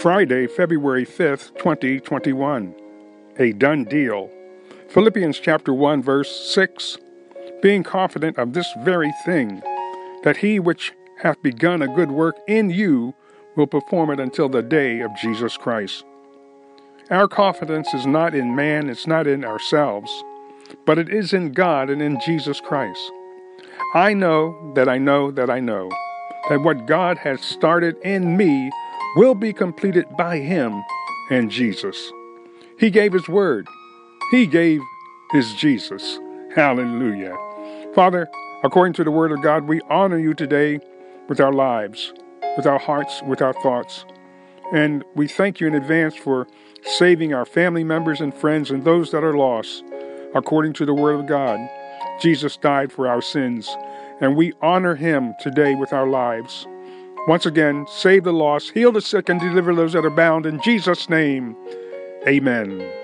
Friday, February 5th, 2021. A done deal. Philippians chapter 1 verse 6. Being confident of this very thing, that he which hath begun a good work in you will perform it until the day of Jesus Christ. Our confidence is not in man, it's not in ourselves, but it is in God and in Jesus Christ. I know that I know that I know that what God has started in me will be completed by Him and Jesus. He gave His word, He gave His Jesus. Hallelujah. Father, according to the word of God, we honor you today with our lives, with our hearts, with our thoughts. And we thank you in advance for saving our family members and friends and those that are lost. According to the Word of God, Jesus died for our sins, and we honor Him today with our lives. Once again, save the lost, heal the sick, and deliver those that are bound. In Jesus' name, amen.